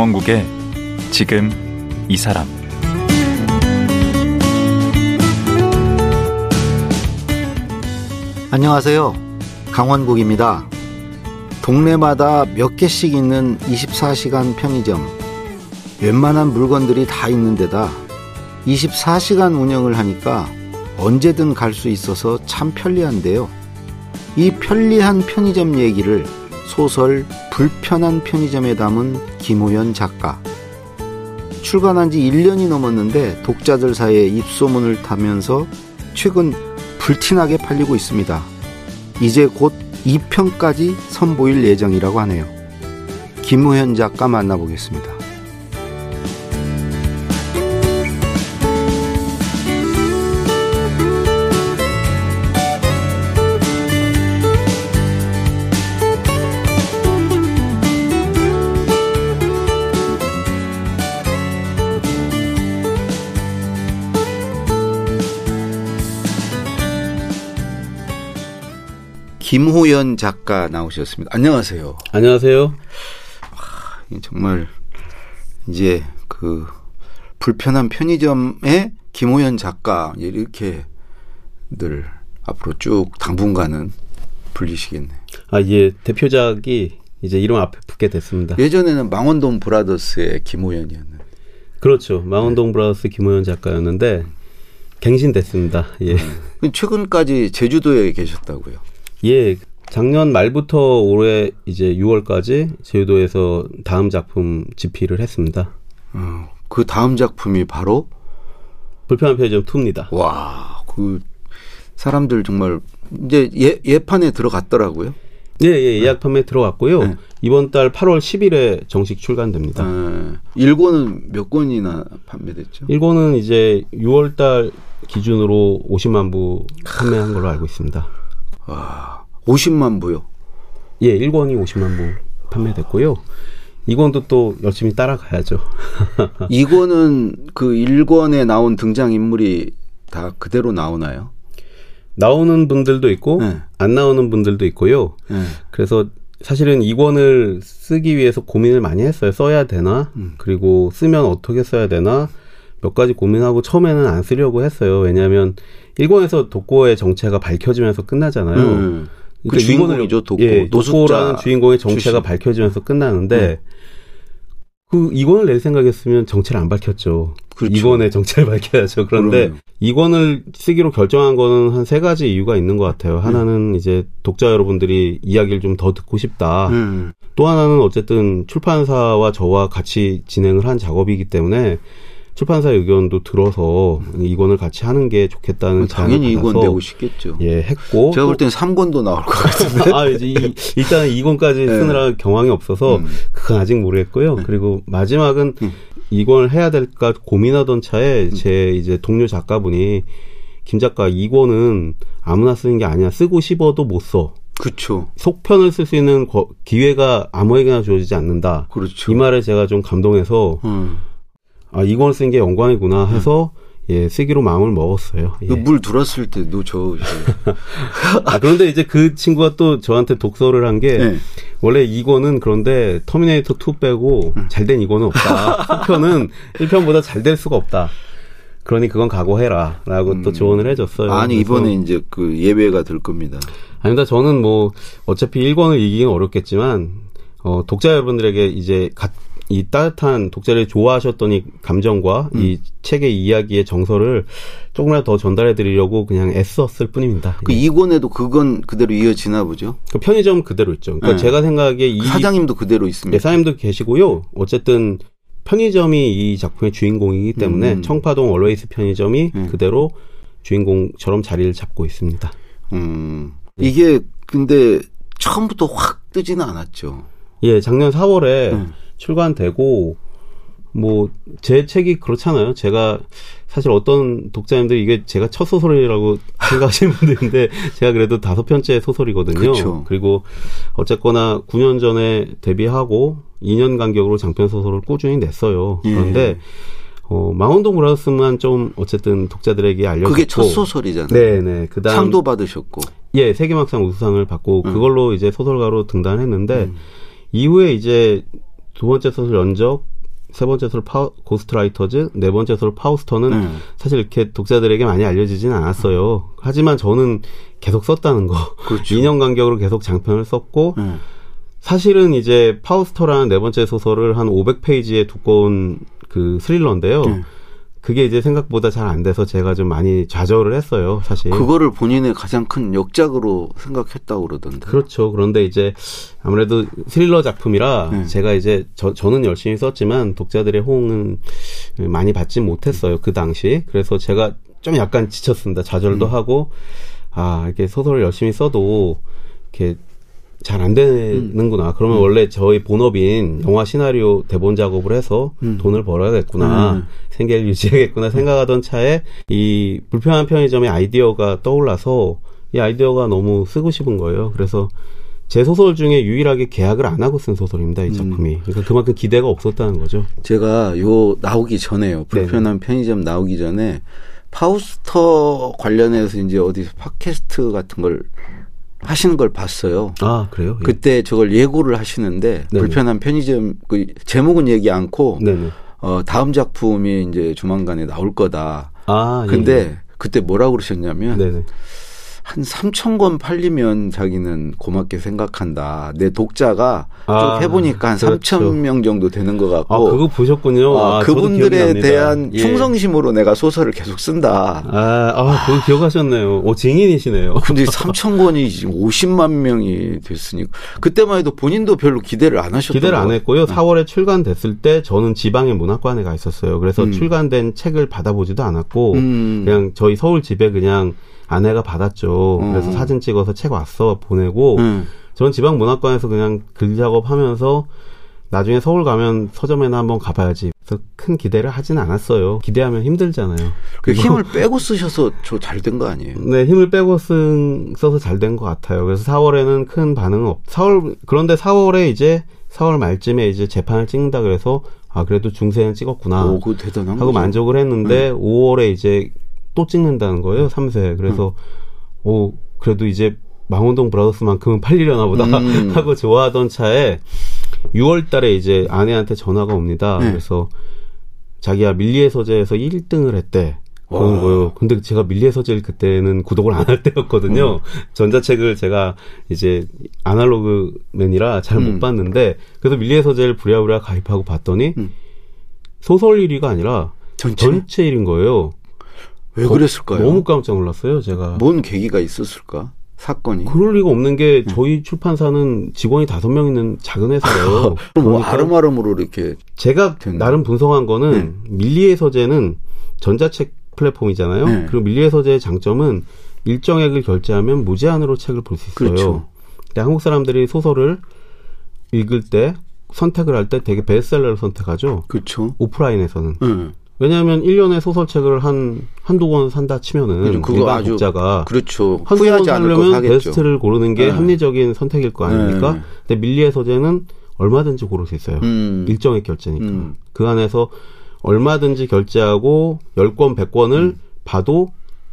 강원국의 지금 이 사람 안녕하세요. 강원국입니다. 동네마다 몇 개씩 있는 24시간 편의점. 웬만한 물건들이 다 있는 데다 24시간 운영을 하니까 언제든 갈 수 있어서 참 편리한데요. 이 편리한 편의점 얘기를 소설 불편한 편의점에 담은 김호연 작가. 출간한 지 1년이 넘었는데 독자들 사이에 입소문을 타면서 최근 불티나게 팔리고 있습니다. 이제 곧 2편까지 선보일 예정이라고 하네요. 김호현 작가 만나보겠습니다. 김호연 작가 나오셨습니다. 안녕하세요. 안녕하세요. 정말 이제 그 불편한 편의점에 김호연 작가 이렇게 늘 앞으로 쭉 당분간은 불리시겠네. 아, 예. 대표작이 이제 이름 앞에 붙게 됐습니다. 예전에는 망원동 브라더스의 김호연이었는데. 그렇죠. 망원동 네. 브라더스 김호연 작가였는데 갱신됐습니다. 예. 음. 최근까지 제주도에 계셨다고요? 예, 작년 말부터 올해 이제 6월까지 제주도에서 다음 작품 집필을 했습니다. 어, 그 다음 작품이 바로 불편한 편의점 2입니다. 와, 그 사람들 정말 이제 예, 예판에 들어갔더라고요. 예, 예, 예약 판매 들어갔고요. 네. 이번 달 8월 10일에 정식 출간됩니다. 네. 1권은 몇 권이나 판매됐죠? 1권은 이제 6월 달 기준으로 50만 부 판매한 걸로 알고 있습니다. 와, 50만 부요? 예, 1권이 50만 부 판매됐고요. 2권도 또 열심히 따라가야죠. 2권은 그 1권에 나온 등장 인물이 다 그대로 나오나요? 나오는 분들도 있고, 네. 안 나오는 분들도 있고요. 네. 그래서 사실은 2권을 쓰기 위해서 고민을 많이 했어요. 써야 되나? 음. 그리고 쓰면 어떻게 써야 되나? 몇 가지 고민하고 처음에는 안 쓰려고 했어요. 왜냐하면 일본에서 독고의 정체가 밝혀지면서 끝나잖아요. 음. 그 주인공이죠, 독고. 예, 독고라는 주인공의 정체가 출신. 밝혀지면서 끝나는데 음. 그 이권을 낼 생각했으면 정체를 안 밝혔죠. 그렇죠. 이권의 정체를 밝혀야죠. 그런데 그러면. 이권을 쓰기로 결정한 거는 한 세 가지 이유가 있는 것 같아요. 하나는 음. 이제 독자 여러분들이 이야기를 좀 더 듣고 싶다. 음. 또 하나는 어쨌든 출판사와 저와 같이 진행을 한 작업이기 때문에 출판사 의견도 들어서 이권을 같이 하는 게 좋겠다는 당연히 이권 내고 싶겠죠. 예, 했고 제가 볼 때는 3권도 나올 것 같은데. 아, 이제 이, 일단 2권까지 네. 쓰느라 경황이 없어서 음. 그건 아직 모르겠고요. 네. 그리고 마지막은 음. 이권을 해야 될까 고민하던 차에 음. 제 이제 동료 작가분이 김 작가 이권은 아무나 쓰는 게 아니야. 쓰고 싶어도 못 써. 그렇죠. 속편을 쓸 수 있는 기회가 아무에게나 주어지지 않는다. 그렇죠. 이 말에 제가 좀 감동해서 음. 아 이걸 쓴게 영광이구나 해서 음. 예 쓰기로 마음을 먹었어요. 예. 물 들었을 때도 저 아, 그런데 이제 그 친구가 또 저한테 독서를 한게 네. 원래 이거는 그런데 터미네이터 2 빼고 음. 잘된 이거는 없다. 2편은 1편보다 잘 될 수가 없다. 그러니 그건 각오해라. 라고 음. 또 조언을 해줬어요. 아니, 이번에 이제 그 예외가 될 겁니다. 아닙니다. 저는 뭐, 어차피 1권을 이기긴 어렵겠지만, 어, 독자 여러분들에게 이제 가, 이 따뜻한 독자를 좋아하셨더니 감정과 음. 이 책의 이야기의 정서를 조금이라도 더 전달해 드리려고 그냥 애썼을 뿐입니다. 그 예. 이권에도 그건 그대로 이어지나 보죠. 그 편의점 그대로 있죠. 그러니까 네. 제가 생각하기에 이그 사장님도 그대로 있습니다. 네, 사장님도 계시고요. 어쨌든 편의점이 이 작품의 주인공이기 때문에 음. 청파동 얼웨이스 편의점이 음. 그대로 주인공처럼 자리를 잡고 있습니다. 음. 이게 근데 처음부터 확 뜨지는 않았죠. 예, 작년 4월에 음. 출간되고 뭐 제 책이 그렇잖아요. 제가 사실 어떤 독자님들이 이게 제가 첫 소설이라고 생각하시는 분들인데 제가 그래도 다섯 편째 소설이거든요. 그쵸. 그리고 어쨌거나 9년 전에 데뷔하고 2년 간격으로 장편 소설을 꾸준히 냈어요. 예. 그런데 어, 망원동 브라더스만 좀 어쨌든 독자들에게 알려졌고 그게 첫 소설이잖아요. 네네. 그다음 상도 받으셨고 예 세계문학상 우수상을 받고 음. 그걸로 이제 소설가로 등단했는데 음. 이후에 이제 두 번째 소설 연적, 세 번째 소설 파우, 고스트라이터즈, 네 번째 소설 파우스터는 음. 사실 이렇게 독자들에게 많이 알려지지는 않았어요. 하지만 저는 계속 썼다는 거. 그렇죠. 2년 간격으로 계속 장편을 썼고, 음. 사실은 이제 파우스터라는 네 번째 소설을 한 500페이지의 두꺼운 그 스릴러인데요. 음. 그게 이제 생각보다 잘 안 돼서 제가 좀 많이 좌절을 했어요, 사실. 그거를 본인의 가장 큰 역작으로 생각했다고 그러던데. 그렇죠. 그런데 이제 아무래도 스릴러 작품이라 네. 제가 이제 저, 저는 열심히 썼지만 독자들의 호응은 많이 받지 못했어요, 그 당시. 그래서 제가 좀 약간 지쳤습니다. 좌절도 음. 하고, 아, 이렇게 소설을 열심히 써도 이렇게 잘 안 되는구나. 음. 그러면 음. 원래 저희 본업인 영화 시나리오 대본 작업을 해서 음. 돈을 벌어야겠구나. 음. 생계를 유지해야겠구나 생각하던 차에 이 불편한 편의점의 아이디어가 떠올라서 이 아이디어가 너무 쓰고 싶은 거예요. 그래서 제 소설 중에 유일하게 계약을 안 하고 쓴 소설입니다. 이 음. 작품이. 그러니까 그만큼 기대가 없었다는 거죠. 제가 요 나오기 전에요. 불편한 네네. 편의점 나오기 전에 파우스터 관련해서 이제 어디서 팟캐스트 같은 걸 하시는 걸 봤어요. 아 그래요? 예. 그때 저걸 예고를 하시는데 네네. 불편한 편의점 그 제목은 얘기 않고 네네. 어 다음 작품이 이제 조만간에 나올 거다. 아 근데 예. 그때 뭐라고 그러셨냐면 네네. 한 3천 권 팔리면 자기는 고맙게 생각한다. 내 독자가 아, 쭉 해보니까 한 그렇죠. 3천 명 정도 되는 것 같고. 아, 그거 보셨군요. 아, 아, 그분들에 대한 예. 충성심으로 내가 소설을 계속 쓴다. 아, 아 그거 기억하셨네요. 오, 증인이시네요. 근데 3천 권이 지금 50만 명이 됐으니까. 그때만 해도 본인도 별로 기대를 안 하셨던 기대를 안 했고요. 4월에 출간됐을 때 저는 지방의 문학관에 가 있었어요. 그래서 음. 출간된 책을 받아보지도 않았고, 음. 그냥 저희 서울 집에 그냥 아내가 받았죠. 음. 그래서 사진 찍어서 책 왔어 보내고 음. 전 지방 문학관에서 그냥 글 작업하면서 나중에 서울 가면 서점에나 한번 가봐야지. 그래서 큰 기대를 하진 않았어요. 기대하면 힘들잖아요. 그 힘을 빼고 쓰셔서 저 잘 된 거 아니에요? 네, 힘을 빼고 쓴, 써서 잘 된 것 같아요. 그래서 4월에는 큰 반응은 없. 4월 그런데 4월에 이제 4월 말쯤에 이제 재판을 찍는다 그래서 아 그래도 중세는 찍었구나. 오, 그 대단한 하고 거죠. 만족을 했는데 네. 5월에 이제 또 찍는다는 거예요. 3세. 그래서 음. 오 그래도 이제 망원동 브라더스만큼은 팔리려나 보다 음. 하고 좋아하던 차에 6월 달에 이제 아내한테 전화가 옵니다. 네. 그래서 자기야 밀리의 서재에서 1등을 했대. 그런 거요. 근데 제가 밀리의 서재를 그때는 구독을 안 할 때였거든요. 음. 전자책을 제가 이제 아날로그맨이라 잘못 음. 봤는데 그래서 밀리의 서재를 부랴부랴 가입하고 봤더니 음. 소설 1위가 아니라 전체? 전체 1위인 거예요. 왜 그랬을까요? 너무 깜짝 놀랐어요, 제가. 뭔 계기가 있었을까? 사건이. 그럴 리가 없는 게 네. 저희 출판사는 직원이 다섯 명 있는 작은 회사예요. 뭐 아름아름으로 이렇게 제가 됐나? 나름 분석한 거는 네. 밀리의 서재는 전자책 플랫폼이잖아요. 네. 그리고 밀리의 서재의 장점은 일정액을 결제하면 무제한으로 책을 볼 수 있어요. 그렇죠. 근데 한국 사람들이 소설을 읽을 때 선택을 할 때 되게 베스트셀러를 선택하죠. 그렇죠. 오프라인에서는. 네. 왜냐하면 1년에 소설책을 한, 한두 권 산다 치면은 그거 일반 독자가 그렇죠. 한두 권 사려면 베스트를 고르는 게 네. 합리적인 선택일 거 아닙니까? 네. 근데 밀리의 서재는 얼마든지 고를 수 있어요. 음. 일정액 결제니까. 음. 그 안에서 얼마든지 결제하고 10권, 100권을 음. 봐도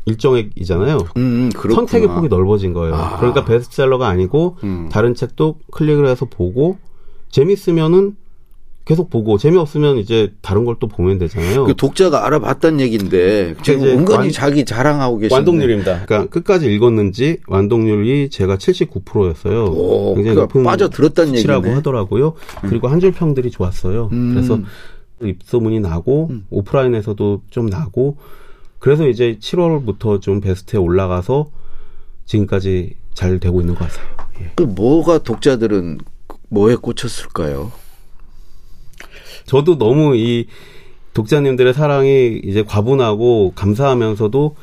일정액이잖아요. 음, 선택의 폭이 넓어진 거예요. 아. 그러니까 베스트셀러가 아니고 음. 다른 책도 클릭을 해서 보고 재밌으면은 계속 보고 재미없으면 이제 다른 걸 또 보면 되잖아요. 그 독자가 알아봤다는 얘기인데 지금 은근히 완, 자기 자랑하고 계시네. 완독률입니다. 그러니까 끝까지 읽었는지 완독률이 제가 79%였어요. 오, 굉장히 그러니까 높은 빠져들었다는 얘기라고 하더라고요. 음. 그리고 한 줄 평들이 좋았어요. 음. 그래서 입소문이 나고 음. 오프라인에서도 좀 나고 그래서 이제 7월부터 좀 베스트에 올라가서 지금까지 잘 되고 있는 것 같아요. 예. 그 뭐가 독자들은 뭐에 꽂혔을까요? 저도 너무 이 독자님들의 사랑이 이제 과분하고 감사하면서도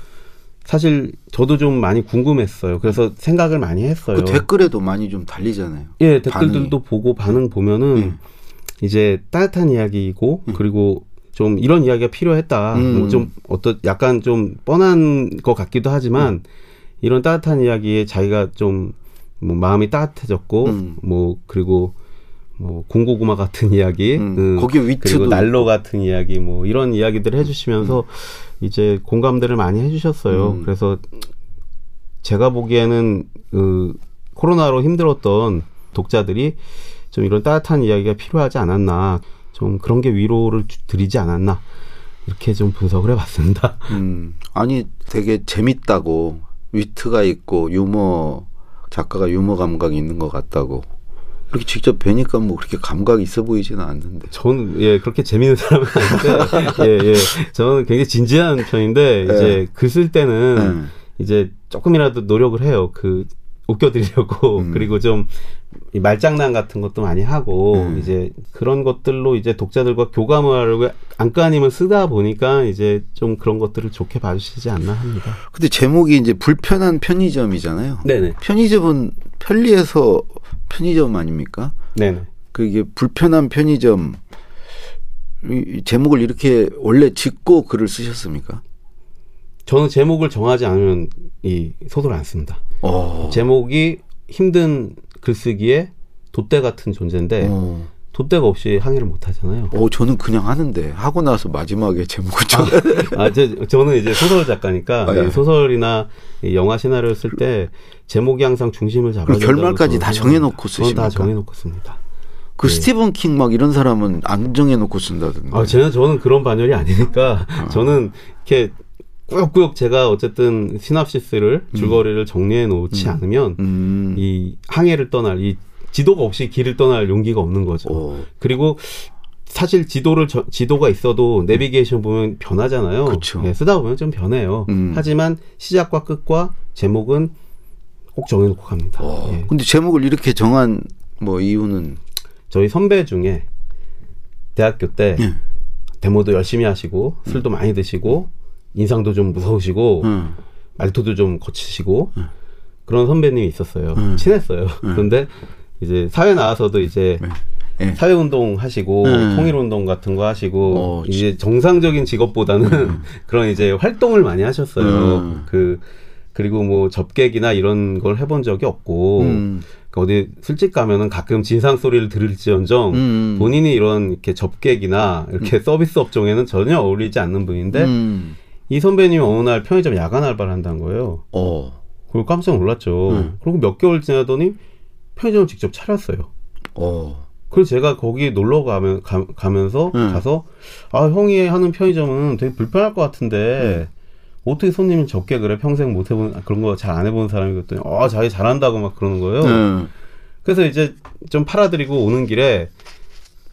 사실 저도 좀 많이 궁금했어요. 그래서 생각을 많이 했어요. 그 댓글에도 많이 좀 달리잖아요. 예, 댓글들도 반응이. 보고 반응 보면은 음. 이제 따뜻한 이야기이고 음. 그리고 좀 이런 이야기가 필요했다. 음. 뭐좀 어떤 약간 좀 뻔한 것 같기도 하지만 음. 이런 따뜻한 이야기에 자기가 좀 뭐 마음이 따뜻해졌고 음. 뭐 그리고 뭐 공고구마 같은 이야기, 음, 음, 거기 위트도 그리고 난로 같은 이야기, 뭐 이런 이야기들을 해주시면서 음. 이제 공감들을 많이 해주셨어요. 음. 그래서 제가 보기에는 그 코로나로 힘들었던 독자들이 좀 이런 따뜻한 이야기가 필요하지 않았나. 좀 그런 게 위로를 드리지 않았나. 이렇게 좀 분석을 해봤습니다. 음, 아니 되게 재밌다고 위트가 있고 유머 작가가 유머 감각이 있는 것 같다고 그렇게 직접 뵈니까 뭐 그렇게 감각이 있어 보이지는 않는데. 저는 예 그렇게 재밌는 사람은 아닌데 예 예. 저는 굉장히 진지한 편인데 네. 이제 글 쓸 때는 네. 이제 조금이라도 노력을 해요. 그 웃겨드리려고 음. 그리고 좀 말장난 같은 것도 많이 하고 음. 이제 그런 것들로 이제 독자들과 교감을 하려고 안간힘을 쓰다 보니까 이제 좀 그런 것들을 좋게 봐주시지 않나 합니다. 근데 제목이 이제 불편한 편의점이잖아요. 네네. 편의점은 편리해서 편의점 아닙니까? 네네. 그게 불편한 편의점 이 제목을 이렇게 원래 짓고 글을 쓰셨습니까? 저는 제목을 정하지 않으면 이 소설을 안 씁니다. 오. 어. 제목이 힘든 글쓰기에 돛대 같은 존재인데 오. 어. 돛대가 없이 항해를 못 하잖아요. 어, 저는 그냥 하는데 하고 나서 마지막에 제목을 정. 아, 아 제, 저는 이제 소설 작가니까 아, 예. 소설이나 영화 시나리오 쓸때 제목이 항상 중심을 잡아야 결말까지 다 정해놓고 쓰십니까? 다 정해놓고 씁니다. 그 네. 스티븐 킹 막 이런 사람은 안 정해놓고 쓴다던데. 아, 저는 저는 그런 반열이 아니니까 아. 저는 이렇게 꾸역꾸역 제가 어쨌든 시납시스를 음. 줄거리를 정리해 놓지 음. 않으면 음. 이 항해를 떠날 이 지도가 없이 길을 떠날 용기가 없는 거죠. 오. 그리고 사실 지도를 저, 지도가 있어도 내비게이션 보면 변하잖아요. 네, 쓰다 보면 좀 변해요. 음. 하지만 시작과 끝과 제목은 꼭 정해놓고 갑니다. 예. 근데 제목을 이렇게 정한 뭐 이유는 저희 선배 중에 대학교 때 예. 데모도 열심히 하시고 술도 많이 드시고 인상도 좀 무서우시고 음. 말투도 좀 거치시고 음. 그런 선배님이 있었어요. 음. 친했어요. 그런데 이제 사회 나와서도 이제 네. 사회운동 하시고 음. 통일운동 같은 거 하시고 어, 이제 정상적인 직업보다는 음. 그런 이제 활동을 많이 하셨어요. 음. 그 그리고 뭐 접객이나 이런 걸 해본 적이 없고 그러니까 어디 술집 가면은 가끔 진상 소리를 들을지언정 본인이 이런 이렇게 접객이나 이렇게 서비스 업종에는 전혀 어울리지 않는 분인데 이 선배님이 어느 날 편의점 야간 알바를 한다는 거예요. 어. 그리고 깜짝 놀랐죠. 음. 그리고 몇 개월 지나더니 편의점을 직접 차렸어요. 어. 그래서 제가 거기 놀러 가면 가, 면서 음. 가서 아 형이 하는 편의점은 되게 불편할 것 같은데 음. 어떻게 손님이 적게 그래 평생 못 해본 그런 거 잘 안 해본 사람이거든요. 아 자기 잘한다고 막 그러는 거예요. 음. 그래서 이제 좀 팔아드리고 오는 길에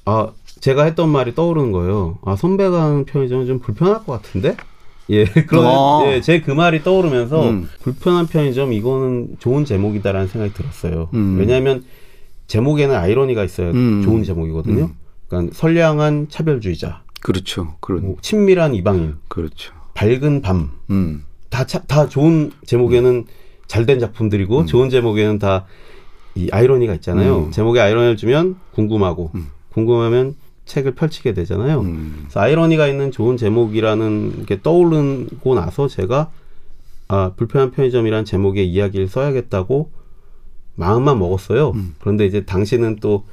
아 제가 했던 말이 떠오르는 거예요. 아 선배가 하는 편의점은 좀 불편할 것 같은데 예, 그런 어. 예, 제 그 말이 떠오르면서 음. 불편한 편의점 이거는 좋은 제목이다라는 생각이 들었어요. 음. 왜냐하면 제목에는 아이러니가 있어야 음. 좋은 제목이거든요. 음. 그러니까 선량한 차별주의자. 그렇죠. 그런 뭐 친밀한 이방인. 그렇죠. 밝은 밤. 음. 다, 차, 다 좋은 제목에는 잘된 작품들이고 음. 좋은 제목에는 다 이 아이러니가 있잖아요. 제목에 아이러니를 주면 궁금하고 궁금하면 책을 펼치게 되잖아요. 음. 그래서 아이러니가 있는 좋은 제목이라는 게 떠오르고 나서 제가 아, 불편한 편의점이란 제목의 이야기를 써야겠다고 마음만 먹었어요. 음. 그런데 이제 당시는 또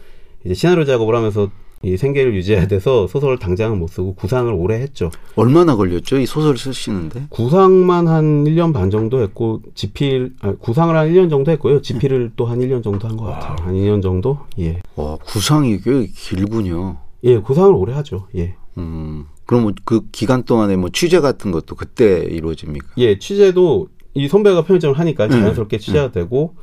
이제 시나리오 작업을 하면서 이 생계를 유지해야 돼서 소설을 당장은 못 쓰고 구상을 오래 했죠. 얼마나 걸렸죠? 이 소설 쓰시는데? 구상만 한 1년 반 정도 했고 지필 아, 구상을 한 1년 정도 했고요. 지필을 음. 또한 1년 정도 한 것 같아요. 한 2년 정도? 예. 와, 구상이 꽤 길군요. 예, 구상을 오래 하죠. 예. 음. 그럼 뭐그 기간 동안에 뭐 취재 같은 것도 그때 이루어집니까? 예, 취재도 이 선배가 편의점을 하니까 음. 자연스럽게 음. 취재가 음. 되고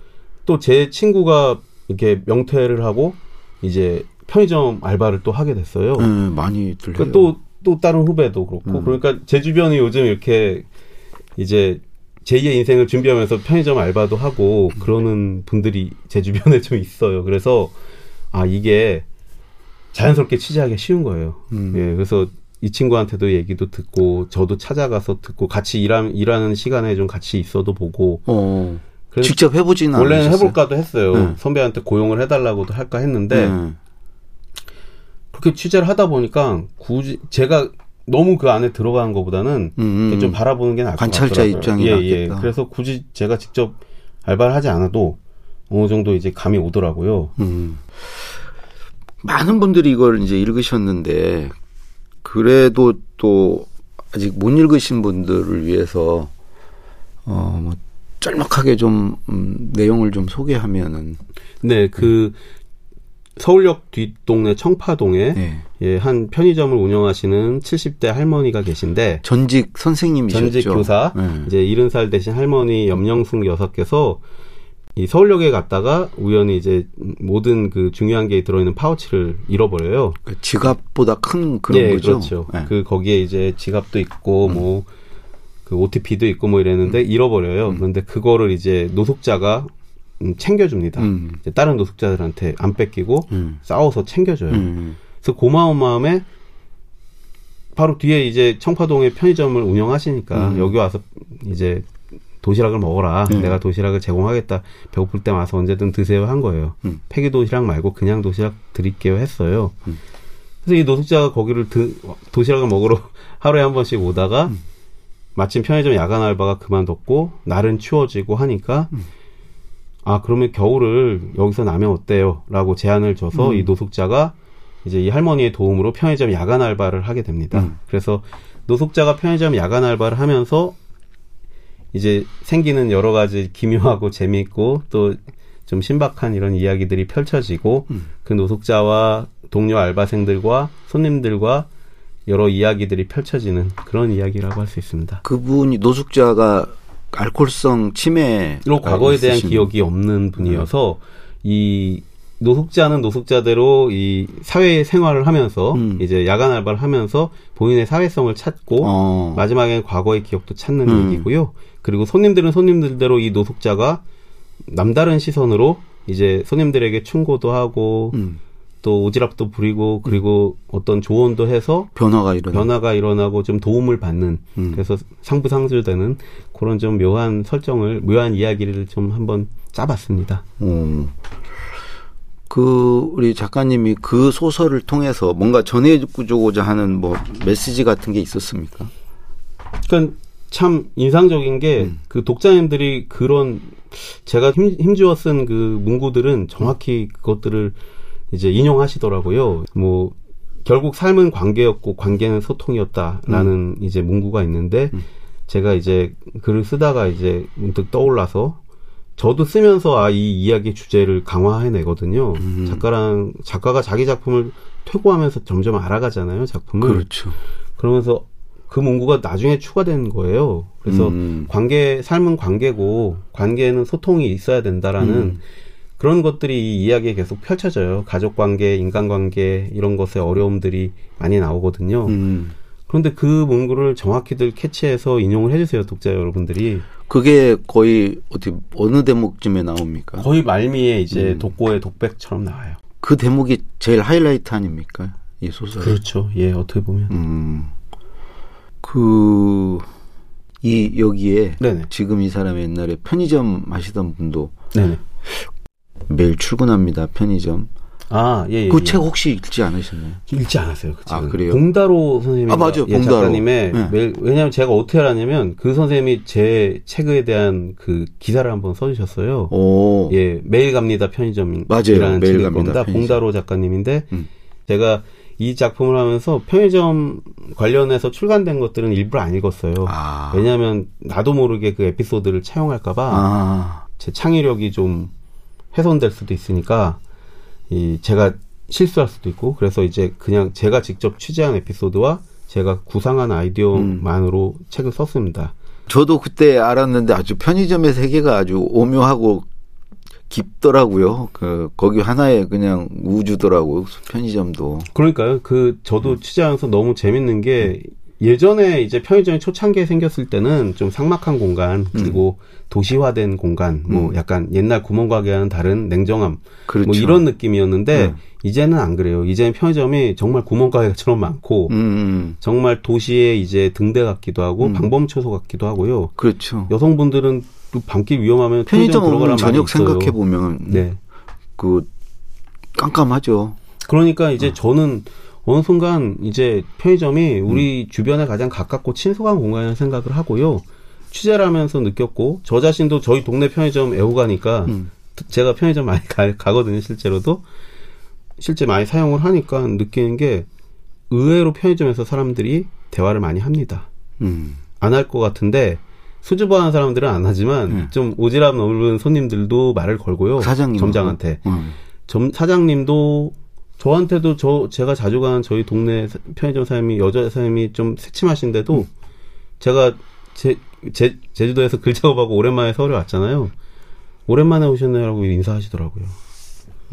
또 제 친구가 이렇게 명퇴를 하고 이제 편의점 알바를 또 하게 됐어요. 음, 많이 들려요. 그러니까 또, 또 다른 후배도 그렇고. 음. 그러니까 제 주변이 요즘 이렇게 이제 제2의 인생을 준비하면서 편의점 알바도 하고 그러는 분들이 제 주변에 좀 있어요. 그래서 아, 이게 자연스럽게 취재하기 쉬운 거예요. 음. 예, 그래서 이 친구한테도 얘기도 듣고 저도 찾아가서 듣고 같이 일하, 일하는 시간에 좀 같이 있어도 보고. 어. 직접 해보지는 원래는 않으셨어요? 해볼까도 했어요. 네. 선배한테 고용을 해달라고도 할까 했는데 네. 그렇게 취재를 하다 보니까 굳이 제가 너무 그 안에 들어가는 것보다는 음, 음. 좀 바라보는 게 나을 것 같더라고요. 관찰자 입장이 예, 예. 그래서 굳이 제가 직접 알바를 하지 않아도 어느 정도 이제 감이 오더라고요. 음. 많은 분들이 이걸 이제 읽으셨는데 그래도 또 아직 못 읽으신 분들을 위해서 어뭐 짤막하게 좀 음, 내용을 좀 소개하면은 네, 그 서울역 뒷동네 청파동에 네. 예, 한 편의점을 운영하시는 70대 할머니가 계신데 전직 선생님이셨죠. 전직 교사 네. 이제 70살 되신 할머니 염영숙 여사께서 이 서울역에 갔다가 우연히 이제 모든 그 중요한 게 들어있는 파우치를 잃어버려요. 그 지갑보다 큰 그런 네, 거죠. 그렇죠. 네. 그 거기에 이제 지갑도 있고 음. 뭐그 OTP도 있고 뭐 이랬는데 음. 잃어버려요. 음. 그런데 그거를 이제 노숙자가 음, 챙겨줍니다. 음. 다른 노숙자들한테 안 뺏기고 음. 싸워서 챙겨줘요. 음. 그래서 고마운 마음에 바로 뒤에 이제 청파동에 편의점을 운영하시니까 음. 여기 와서 이제 도시락을 먹어라. 네. 내가 도시락을 제공하겠다. 배고플 때 와서 언제든 드세요 한 거예요. 음. 폐기 도시락 말고 그냥 도시락 드릴게요 했어요. 그래서 이 노숙자가 거기를 드, 도시락을 먹으러 하루에 한 번씩 오다가 마침 편의점 야간 알바가 그만뒀고 날은 추워지고 하니까 아 그러면 겨울을 여기서 나면 어때요? 라고 제안을 줘서 음. 이 노숙자가 이제 이 할머니의 도움으로 편의점 야간 알바를 하게 됩니다. 음. 그래서 노숙자가 편의점 야간 알바를 하면서 이제 생기는 여러 가지 기묘하고 재미있고 또 좀 신박한 이런 이야기들이 펼쳐지고 음. 그 노숙자와 동료 알바생들과 손님들과 여러 이야기들이 펼쳐지는 그런 이야기라고 할 수 있습니다. 그분이 노숙자가 알코올성 치매로 과거에 대한 기억이 없는 분이어서 음. 이 노숙자는 노숙자대로 이 사회 생활을 하면서 음. 이제 야간 알바를 하면서 본인의 사회성을 찾고 어. 마지막엔 과거의 기억도 찾는 음. 얘기고요. 그리고 손님들은 손님들대로 이 노숙자가 남다른 시선으로 이제 손님들에게 충고도 하고 음. 또 오지랖도 부리고 그리고 어떤 조언도 해서 변화가 일어나 변화가 일어나고 좀 도움을 받는 음. 그래서 상부상조되는 그런 좀 묘한 설정을 묘한 이야기를 좀 한번 짜봤습니다. 음. 그 우리 작가님이 그 소설을 통해서 뭔가 전해주고자 하는 뭐 메시지 같은 게 있었습니까? 그러니까 참 인상적인 게그 음. 그 독자님들이 그런 제가 힘, 힘주어 쓴 그 문구들은 정확히 그것들을 이제 인용하시더라고요. 뭐 결국 삶은 관계였고 관계는 소통이었다라는 음. 이제 문구가 있는데 음. 제가 이제 글을 쓰다가 이제 문득 떠올라서 저도 쓰면서 아 이 이야기 주제를 강화해내거든요. 음. 작가랑 작가가 자기 작품을 퇴고하면서 점점 알아가잖아요. 작품을. 그렇죠. 그러면서 그 문구가 나중에 추가된 거예요. 그래서 음. 관계 삶은 관계고 관계는 소통이 있어야 된다라는 음. 그런 것들이 이 이야기에 계속 펼쳐져요. 가족 관계, 인간 관계 이런 것의 어려움들이 많이 나오거든요. 음. 그런데 그 문구를 정확히들 캐치해서 인용을 해주세요, 독자 여러분들이. 그게 거의 어디 어느 대목쯤에 나옵니까? 거의 말미에 이제 음. 독고의 독백처럼 나와요. 그 대목이 제일 하이라이트 아닙니까? 이 소설. 그렇죠. 예, 어떻게 보면. 음. 그, 이, 여기에. 네네. 지금 이 사람이 옛날에 편의점 하시던 분도. 네네. 매일 출근합니다. 편의점. 아, 예, 예. 그책 예. 혹시 읽지 않으셨나요? 읽지 않았어요. 그 아, 그래요? 봉다로 선생님. 아, 맞아요. 예, 봉다로. 작가님의 네. 매일, 왜냐면 제가 어떻게 알았냐면 그 선생님이 제 책에 대한 그 기사를 한번 써주셨어요. 오. 예, 매일 갑니다. 편의점이라는 맞아요. 매일 갑니다. 편의점. 봉다로 작가님인데 음. 제가 이 작품을 하면서 편의점 관련해서 출간된 것들은 일부러 안 읽었어요. 아. 왜냐하면 나도 모르게 그 에피소드를 차용할까봐 아. 제 창의력이 좀 훼손될 수도 있으니까 이 제가 실수할 수도 있고 그래서 이제 그냥 제가 직접 취재한 에피소드와 제가 구상한 아이디어만으로 음. 책을 썼습니다. 저도 그때 알았는데 아주 편의점의 세계가 아주 오묘하고 깊더라고요. 그 거기 하나의 그냥 우주더라고 편의점도. 그러니까요. 그 저도 음. 취재하면서 너무 재밌는 게 예전에 이제 편의점이 초창기에 생겼을 때는 좀 삭막한 공간 그리고 음. 도시화된 공간 뭐 음. 약간 옛날 구멍가게와는 다른 냉정함 뭐 그렇죠. 뭐 이런 느낌이었는데 음. 이제는 안 그래요. 이제는 편의점이 정말 구멍가게처럼 많고 음, 음. 정말 도시의 이제 등대 같기도 하고 음. 방범초소 같기도 하고요. 그렇죠. 여성분들은 또 밤길 위험하면 편의점, 들어가라 저녁 생각해 보면 네. 그 깜깜하죠. 그러니까 이제 저는 어느 순간 이제 편의점이 우리 음. 주변에 가장 가깝고 친숙한 공간이라는 생각을 하고요. 취재를 하면서 느꼈고 저 자신도 저희 동네 편의점 애호가니까 음. 제가 편의점 많이 가, 가거든요 실제로도 실제 많이 사용을 하니까 느끼는 게 의외로 편의점에서 사람들이 대화를 많이 합니다. 음. 안할 것 같은데 수줍어하는 사람들은 안 하지만 음. 좀 오지랖 넓은 손님들도 말을 걸고요. 사장님 점장한테. 음. 점 사장님도 저한테도 저 제가 자주 가는 저희 동네 편의점 사장님이 여자 사장님이 좀 새침하신데도 음. 제가 제, 제 제주도에서 글 작업하고 오랜만에 서울에 왔잖아요. 오랜만에 오셨네요라고 인사하시더라고요.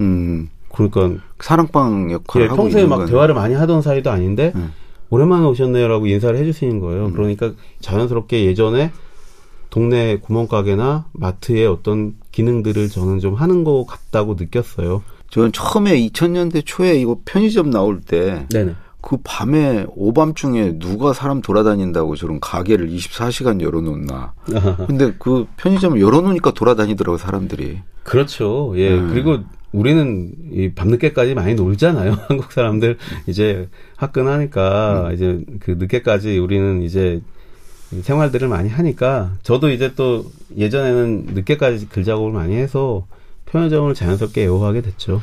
음. 그러니까 사랑방 역할 예, 평소에 막 건. 대화를 많이 하던 사이도 아닌데 음. 오랜만에 오셨네요라고 인사를 해주시는 거예요. 음. 그러니까 자연스럽게 예전에 동네 구멍가게나 마트의 어떤 기능들을 저는 좀 하는 것 같다고 느꼈어요. 저는 처음에 2000년대 초에 이거 편의점 나올 때. 네네. 그 밤에 오밤중에 누가 사람 돌아다닌다고 저런 가게를 24시간 열어놓나. 근데 그 편의점을 열어놓으니까 돌아다니더라고 사람들이. 그렇죠. 예. 음. 그리고 우리는 이 밤늦게까지 많이 놀잖아요. 한국 사람들 이제 화끈하니까 음. 이제 그 늦게까지 우리는 이제 생활들을 많이 하니까 저도 이제 또 예전에는 늦게까지 글 작업을 많이 해서 편의점을 자연스럽게 애호하게 됐죠.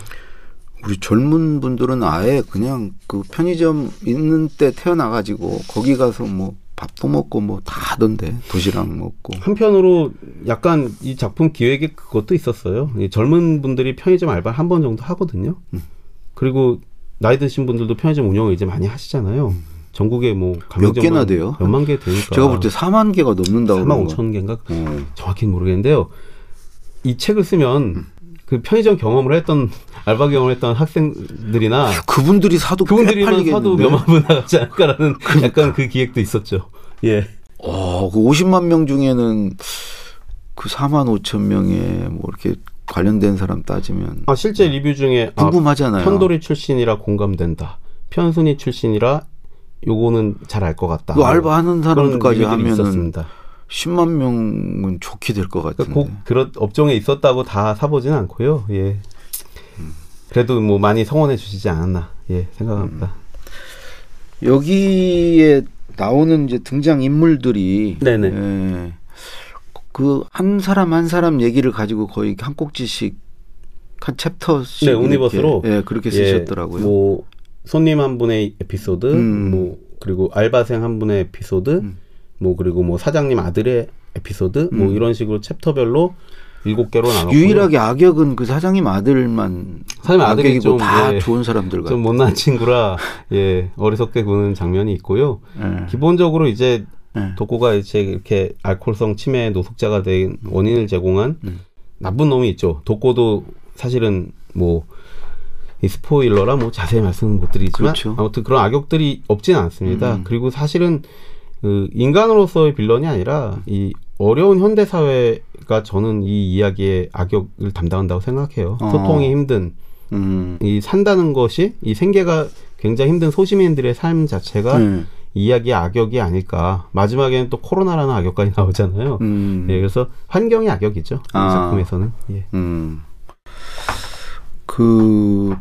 우리 젊은 분들은 아예 그냥 그 편의점 있는 때 태어나가지고 거기 가서 뭐 밥도 먹고 뭐 다 하던데 도시락 먹고 한편으로 약간 이 작품 기획에 그것도 있었어요. 젊은 분들이 편의점 알바 한 번 정도 하거든요. 음. 그리고 나이 드신 분들도 편의점 운영을 이제 많이 하시잖아요. 음. 전국에 뭐 몇 개나 돼요? 몇만 개 되니까 제가 볼 때 4만 개가 넘는다고 4만 5천 개인가 어. 정확히는 모르겠는데요. 이 책을 쓰면 음. 그 편의점 경험을 했던 알바 경험을 했던 학생들이나 그분들이 사도 그분들이만 사도 몇만 분 나가지 않을까라는 그러니까. 약간 그 기획도 있었죠. 예. 어, 그 50만 명 중에는 그 4만 5천 명에 뭐 이렇게 관련된 사람 따지면 아 실제 리뷰 중에 아, 궁금하잖아요. 아, 편돌이 출신이라 공감된다. 편순이 출신이라 요거는 잘 알 것 같다. 그 알바하는 사람들까지 있었습니다. 10만 명은 좋게 될 것 같은데. 꼭 그런 업종에 있었다고 다 사보지는 않고요. 예. 그래도 뭐 많이 성원해 주시지 않았나 예 생각합니다. 음. 여기에 나오는 이제 등장 인물들이 네네. 예, 그한 사람 한 사람 얘기를 가지고 거의 한 꼭지씩 한 챕터씩 네, 옴니버스로 예, 그렇게 쓰셨더라고요. 예, 뭐 손님 한 분의 에피소드, 음. 뭐 그리고 알바생 한 분의 에피소드, 음. 뭐 그리고 뭐 사장님 아들의 에피소드, 뭐 음. 이런 식으로 챕터별로 일곱 개로 나눴고 유일하게 악역은 그 사장님 아들만 사장님 아들이 좀다 예, 좋은 사람들 같좀 못난 친구라 예 어리석게 구는 장면이 있고요. 예. 기본적으로 이제 예. 독고가 이제 이렇게 알코올성 치매 노숙자가 된 원인을 제공한 음. 나쁜 놈이 있죠. 독고도 사실은 뭐이 스포일러라 뭐 자세히 말씀은 못 드리지만 그렇죠. 아무튼 그런 악역들이 없지는 않습니다. 음. 그리고 사실은 그 인간으로서의 빌런이 아니라 이 어려운 현대 사회가 저는 이 이야기의 악역을 담당한다고 생각해요. 어. 소통이 힘든 음. 이 산다는 것이 이 생계가 굉장히 힘든 소시민들의 삶 자체가 음. 이야기의 악역이 아닐까. 마지막에는 또 코로나라는 악역까지 나오잖아요. 음. 예, 그래서 환경이 악역이죠. 아. 이 작품에서는. 예. 음. 그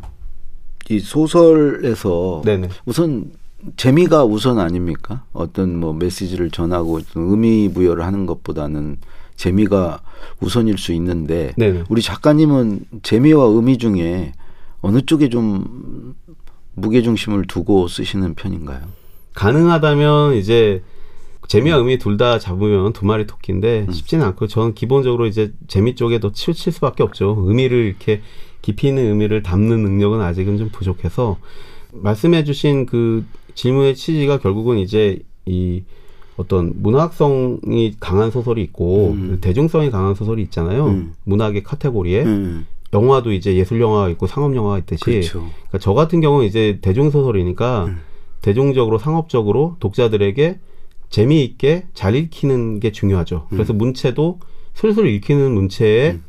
이 소설에서 네네. 우선 재미가 우선 아닙니까? 어떤 뭐 메시지를 전하고 의미 부여를 하는 것보다는 재미가 우선일 수 있는데 네네. 우리 작가님은 재미와 의미 중에 어느 쪽에 좀 무게 중심을 두고 쓰시는 편인가요? 가능하다면 이제 재미와 의미 둘 다 잡으면 두 마리 토끼인데 음. 쉽지는 않고 저는 기본적으로 이제 재미 쪽에 더 치우칠 수밖에 없죠. 의미를 이렇게 깊이 있는 의미를 담는 능력은 아직은 좀 부족해서 말씀해 주신 그 질문의 취지가 결국은 이제 이 어떤 문학성이 강한 소설이 있고 음. 대중성이 강한 소설이 있잖아요. 음. 문학의 카테고리에 음. 영화도 이제 예술 영화가 있고 상업 영화가 있듯이. 그렇죠. 그러니까 저 같은 경우는 이제 대중 소설이니까 음. 대중적으로 상업적으로 독자들에게 재미있게 잘 읽히는 게 중요하죠. 그래서 음. 문체도 슬슬 읽히는 문체에 음.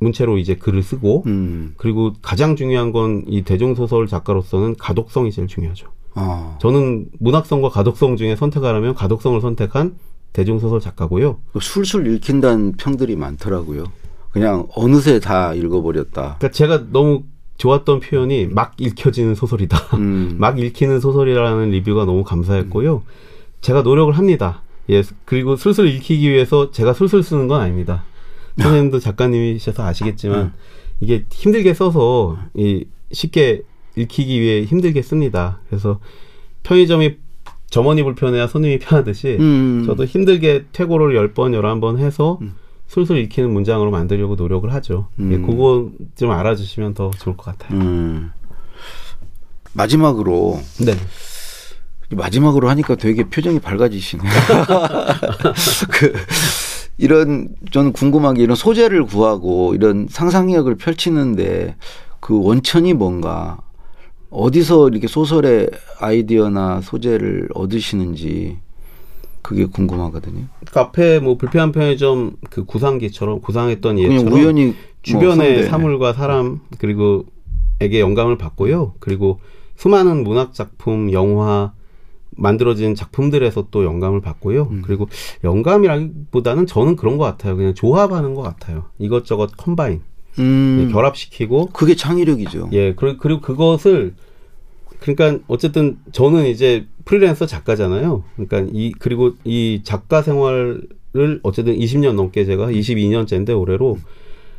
문체로 이제 글을 쓰고 음. 그리고 가장 중요한 건 이 대중 소설 작가로서는 가독성이 제일 중요하죠. 아. 저는 문학성과 가독성 중에 선택하라면 가독성을 선택한 대중 소설 작가고요. 술술 읽힌다는 평들이 많더라고요. 그냥 어느새 다 읽어버렸다. 그러니까 제가 너무 좋았던 표현이 막 읽혀지는 소설이다. 음. 막 읽히는 소설이라는 리뷰가 너무 감사했고요. 음. 제가 노력을 합니다. 예, 그리고 술술 읽히기 위해서 제가 술술 쓰는 건 아닙니다. 선생님도 작가님이셔서 아시겠지만 음. 이게 힘들게 써서 이 쉽게 읽히기 위해 힘들게 씁니다. 그래서 편의점이 점원이 불편해야 손님이 편하듯이 음. 저도 힘들게 퇴고를 열번 열한 번 해서 음. 술술 익히는 문장으로 만들려고 노력을 하죠. 예, 음. 예, 그거 좀 알아주시면 더 좋을 것 같아요. 음. 마지막으로 네. 마지막으로 하니까 되게 표정이 밝아지시네요. 그 이런 저는 궁금한 게 이런 소재를 구하고 이런 상상력을 펼치는데 그 원천이 뭔가 어디서 이렇게 소설의 아이디어나 소재를 얻으시는지 그게 궁금하거든요. 카페 뭐 불편한 편의점 그 구상기처럼 구상했던 예처럼 우연히 주변의 뭐 사물과 사람 그리고 에게 영감을 받고요. 그리고 수많은 문학 작품, 영화 만들어진 작품들에서 또 영감을 받고요. 음. 그리고 영감이라기보다는 저는 그런 것 같아요. 그냥 조합하는 것 같아요. 이것저것 컴바인. 음. 예, 결합시키고. 그게 창의력이죠. 예, 그리고, 그리고 그것을 그러니까 어쨌든 저는 이제 프리랜서 작가잖아요. 그러니까 이 그리고 이 작가 생활을 어쨌든 20년 넘게 제가 22년째인데 올해로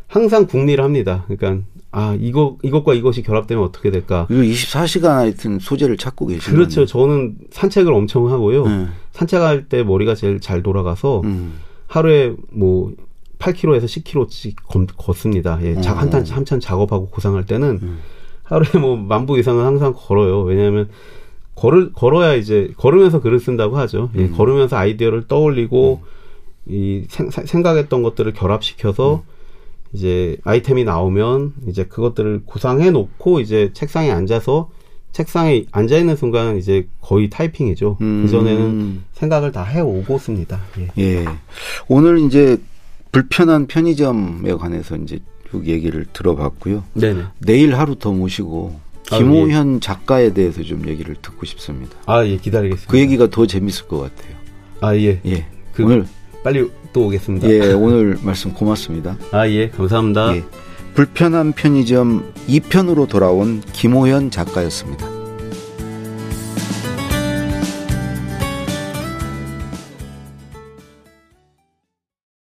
항상 궁리를 합니다. 그러니까 아 이거 이것과 이것이 결합되면 어떻게 될까? 이거 24시간 하여튼 소재를 찾고 계시는 그렇죠. 저는 산책을 엄청 하고요. 네. 산책할 때 머리가 제일 잘 돌아가서 음. 하루에 뭐 8km에서 10km씩 걷습니다. 예, 음. 한탄 한참 작업하고 고상할 때는 음. 하루에 뭐 만보 이상은 항상 걸어요. 왜냐하면 걸을 걸어야 이제 걸으면서 글을 쓴다고 하죠. 예, 음. 걸으면서 아이디어를 떠올리고 음. 이 생, 생각했던 것들을 결합시켜서 음. 이제 아이템이 나오면 이제 그것들을 구상해 놓고 이제 책상에 앉아서 책상에 앉아 있는 순간 이제 거의 타이핑이죠. 음. 그 전에는 생각을 다 해오고 씁니다. 예. 예. 오늘 이제 불편한 편의점에 관해서 이제 쭉 얘기를 들어봤고요. 네네. 내일 하루 더 모시고 김호현 아, 예. 작가에 대해서 좀 얘기를 듣고 싶습니다. 아, 예, 기다리겠습니다. 그 얘기가 더 재밌을 것 같아요. 아, 예. 예. 그 오늘 빨리 또 오겠습니다. 예, 오늘 말씀 고맙습니다. 아, 예, 감사합니다. 예. 불편한 편의점 2편으로 돌아온 김호현 작가였습니다.